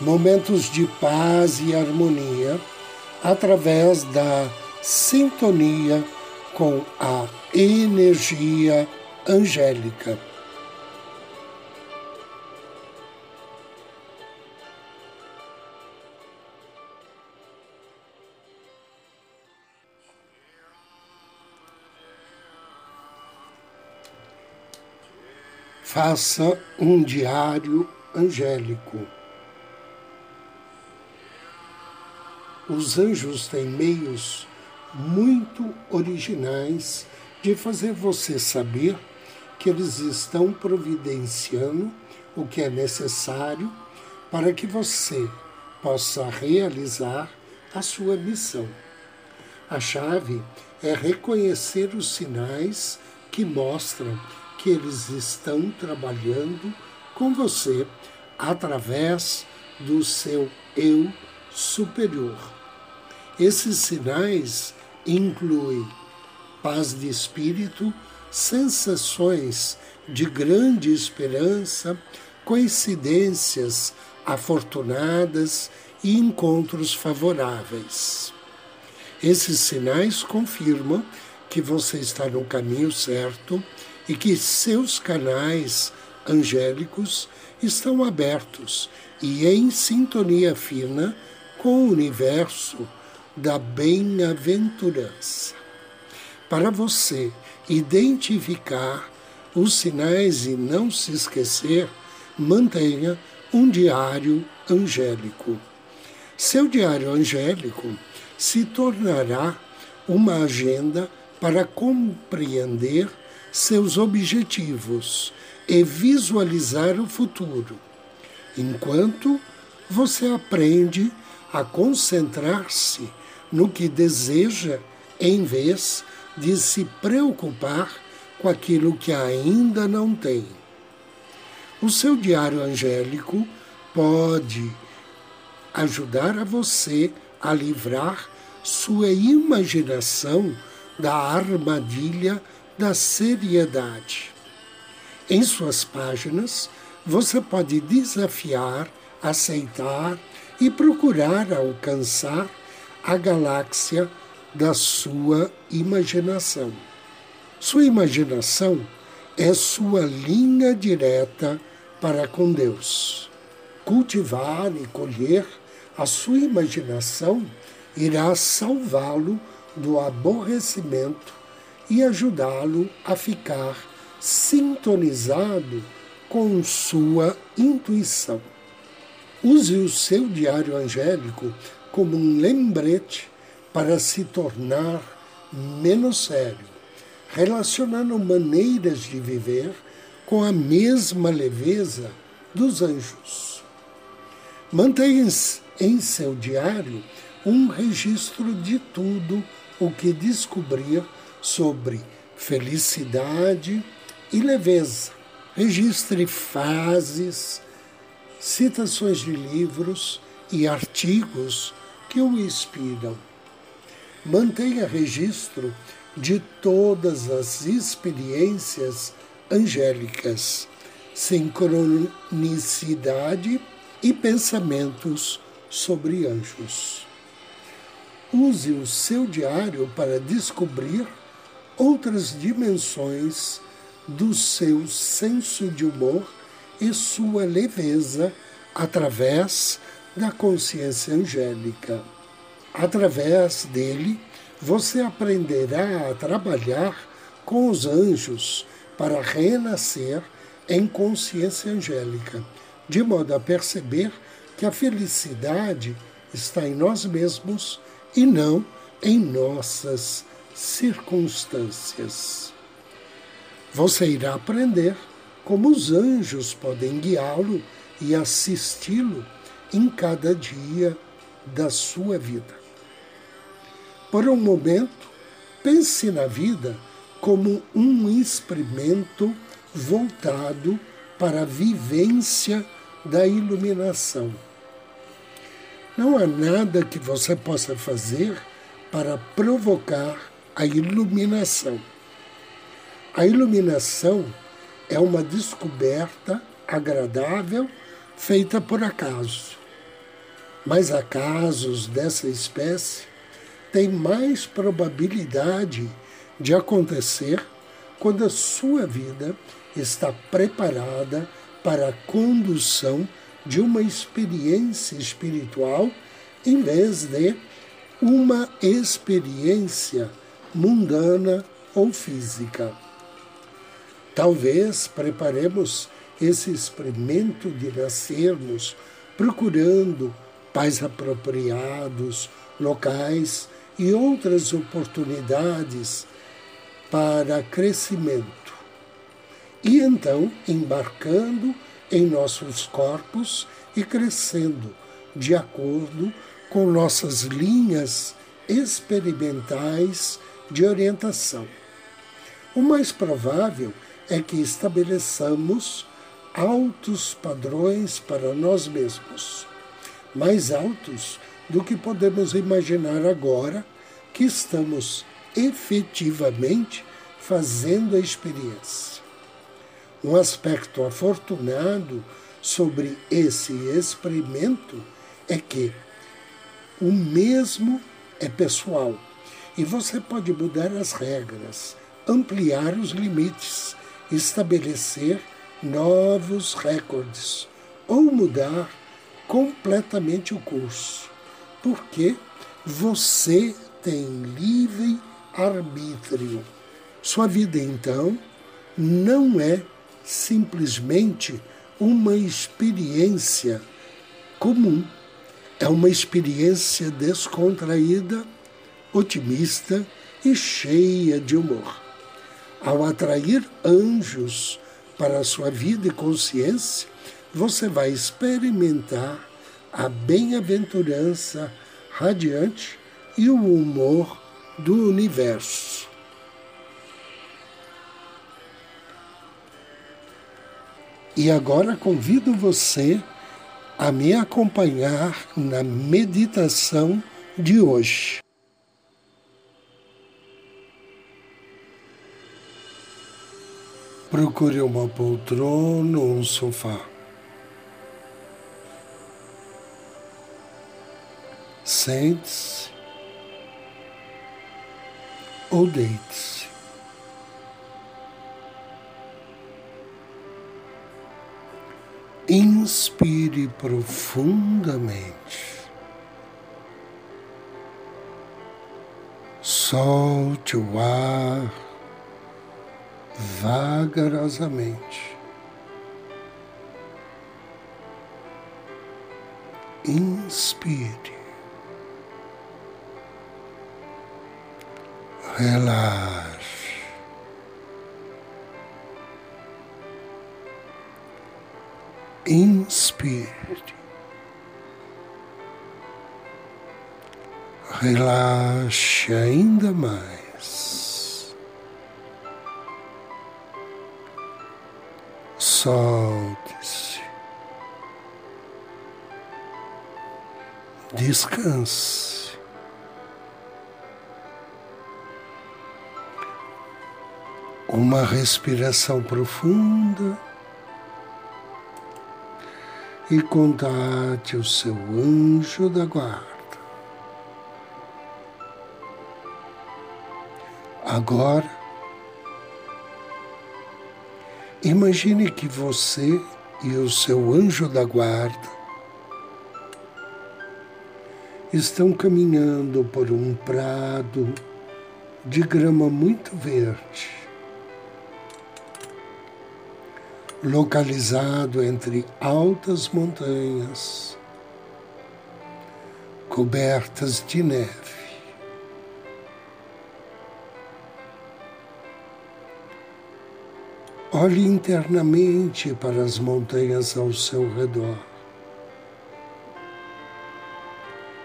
momentos de paz e harmonia através da sintonia com a energia angélica. Faça um diário angélico. Os anjos têm meios muito originais de fazer você saber que eles estão providenciando o que é necessário para que você possa realizar a sua missão. A chave é reconhecer os sinais que mostram que eles estão trabalhando com você através do seu eu superior. Esses sinais incluem paz de espírito, sensações de grande esperança, coincidências afortunadas e encontros favoráveis. Esses sinais confirmam que você está no caminho certo e que seus canais angélicos estão abertos e em sintonia fina com o universo da bem-aventurança. Para você identificar os sinais e não se esquecer, mantenha um diário angélico. Seu diário angélico se tornará uma agenda para compreender seus objetivos e visualizar o futuro, enquanto você aprende a concentrar-se no que deseja em vez de se preocupar com aquilo que ainda não tem. O seu diário angélico pode ajudar a você a livrar sua imaginação da armadilha da seriedade. Em suas páginas, você pode desafiar, aceitar e procurar alcançar a galáxia da sua imaginação. Sua imaginação é sua linha direta para com Deus. Cultivar e colher a sua imaginação irá salvá-lo do aborrecimento e ajudá-lo a ficar sintonizado com sua intuição. Use o seu diário angélico como um lembrete para se tornar menos sério, relacionando maneiras de viver com a mesma leveza dos anjos. Mantenha em seu diário um registro de tudo o que descobrir sobre felicidade e leveza. Registre fases, citações de livros e artigos que o inspiram. Mantenha registro de todas as experiências angélicas, sincronicidade e pensamentos sobre anjos. Use o seu diário para descobrir outras dimensões do seu senso de humor e sua leveza através da consciência angélica. Através dele, você aprenderá a trabalhar com os anjos para renascer em consciência angélica, de modo a perceber que a felicidade está em nós mesmos e não em nossas circunstâncias. Você irá aprender como os anjos podem guiá-lo e assisti-lo em cada dia da sua vida. Por um momento, pense na vida como um experimento voltado para a vivência da iluminação. Não há nada que você possa fazer para provocar a iluminação. A iluminação é uma descoberta agradável feita por acaso. Mas acasos dessa espécie têm mais probabilidade de acontecer quando a sua vida está preparada para a condução de uma experiência espiritual em vez de uma experiência mundana ou física. Talvez preparemos esse experimento de nascermos procurando pais apropriados, locais e outras oportunidades para crescimento. E então embarcando em nossos corpos e crescendo de acordo com nossas linhas experimentais de orientação. O mais provável é que estabeleçamos altos padrões para nós mesmos, mais altos do que podemos imaginar agora que estamos efetivamente fazendo a experiência. Um aspecto afortunado sobre esse experimento é que o mesmo é pessoal e você pode mudar as regras, ampliar os limites, estabelecer novos recordes ou mudar completamente o curso, porque você tem livre arbítrio. Sua vida, então, não é simplesmente uma experiência comum. É uma experiência descontraída, otimista e cheia de humor. Ao atrair anjos para a sua vida e consciência, você vai experimentar a bem-aventurança radiante e o humor do universo. E agora convido você a me acompanhar na meditação de hoje. Procure uma poltrona ou um sofá. Sente-se ou deite-se. Inspire profundamente. Solte o ar vagarosamente. Inspire. Relaxe. Inspire. Relaxe ainda mais. solte-se. Descanse. Uma respiração profunda e contate o seu anjo da guarda. Agora, Imagine que você e o seu anjo da guarda estão caminhando por um prado de grama muito verde, localizado entre altas montanhas cobertas de neve. Olhe internamente para as montanhas ao seu redor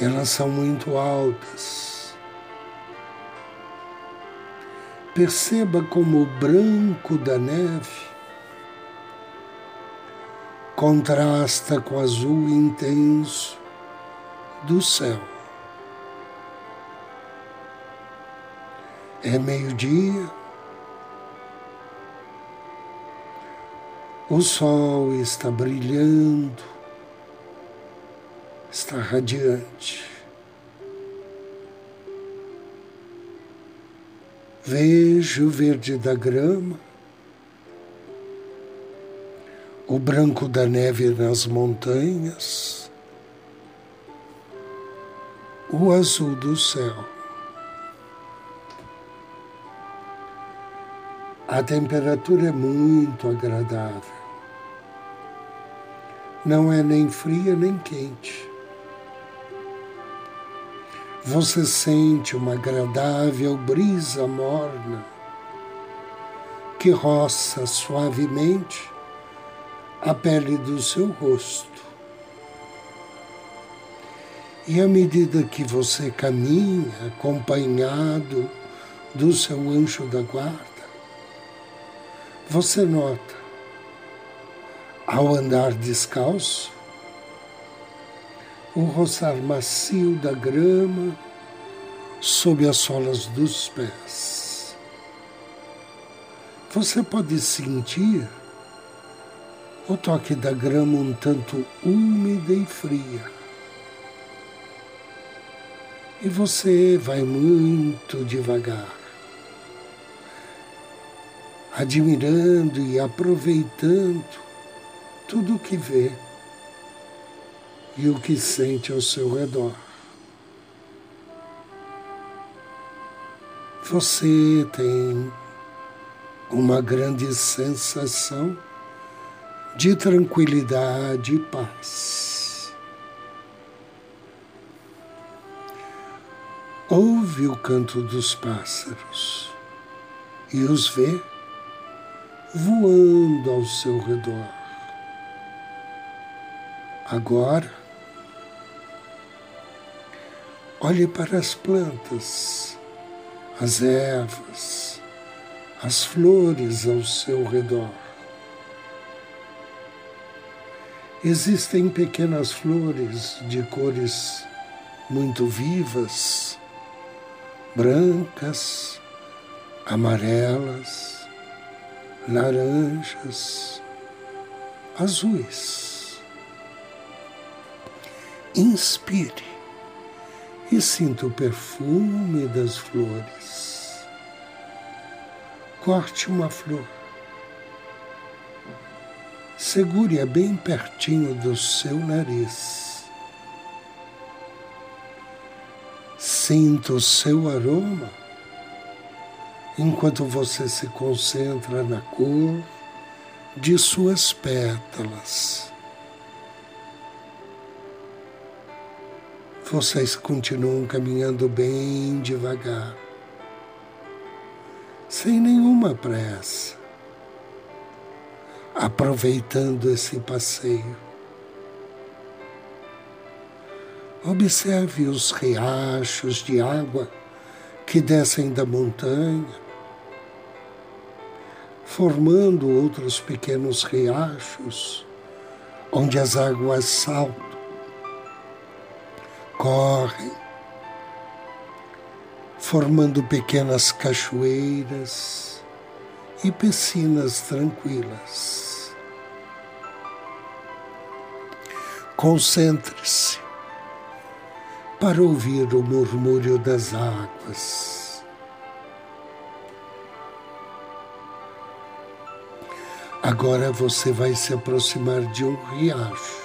Elas são muito altas. Perceba como o branco da neve contrasta com o azul intenso do céu. É meio-dia, o sol está brilhando, está radiante. Vejo o verde da grama, o branco da neve nas montanhas, o azul do céu. A temperatura é muito agradável. Não é nem fria nem quente. Você sente uma agradável brisa morna que roça suavemente a pele do seu rosto. E à medida que você caminha acompanhado do seu anjo da guarda, você nota, ao andar descalço, o roçar macio da grama sob as solas dos pés. Você pode sentir o toque da grama um tanto úmida e fria. E você vai muito devagar, admirando e aproveitando tudo o que vê e o que sente ao seu redor. Você tem uma grande sensação de tranquilidade e paz. Ouve o canto dos pássaros e os vê voando ao seu redor. Agora, olhe para as plantas, as ervas, as flores ao seu redor. Existem pequenas flores de cores muito vivas, brancas, amarelas, laranjas, azuis. Inspire e sinta o perfume das flores. Corte uma flor segure-a bem pertinho do seu nariz. Sinta o seu aroma enquanto você se concentra na cor de suas pétalas. Vocês continuam caminhando bem devagar, sem nenhuma pressa aproveitando esse passeio. Observe os riachos de água que descem da montanha, formando outros pequenos riachos onde as águas saltam, correm, formando pequenas cachoeiras e piscinas tranquilas. Concentre-se para ouvir o murmúrio das águas. Agora você vai se aproximar de um riacho.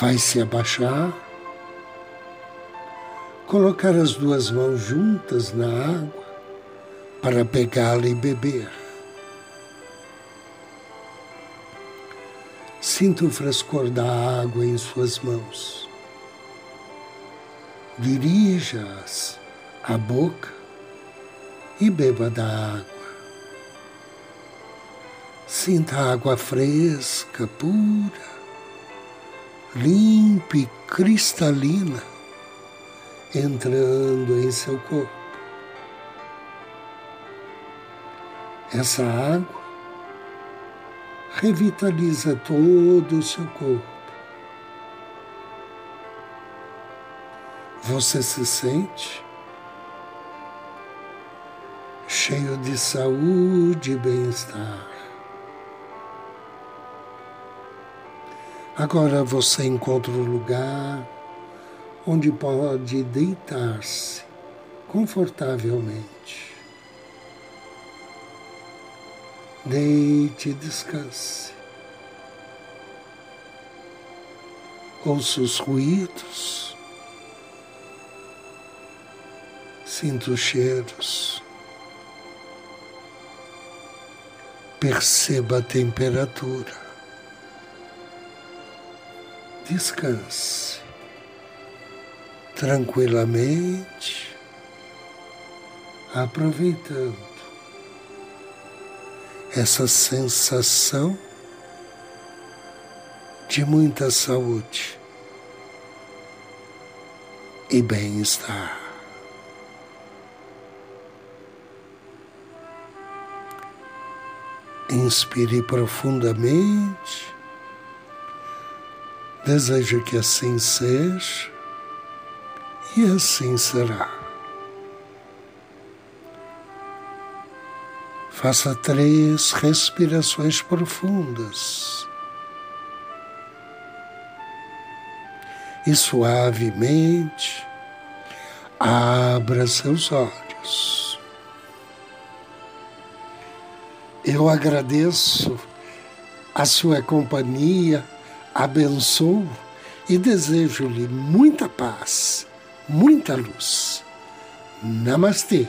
Vai se abaixar, colocar as duas mãos juntas na água para pegá-la e beber. Sinta o frescor da água em suas mãos. Dirija-as à boca e beba da água. Sinta a água fresca, pura, limpa e cristalina entrando em seu corpo. Essa água revitaliza todo o seu corpo. Você se sente cheio de saúde e bem-estar. Agora você encontra um lugar onde pode deitar-se confortavelmente. Deite e descanse. Ouça os ruídos, sinta os cheiros, perceba a temperatura. Descanse. Tranquilamente, aproveitando essa sensação de muita saúde e bem-estar. Inspire profundamente. Desejo que assim seja e assim será. Faça três respirações profundas. E suavemente abra seus olhos. Eu agradeço a sua companhia, abençoo e desejo-lhe muita paz muita luz. Namastê.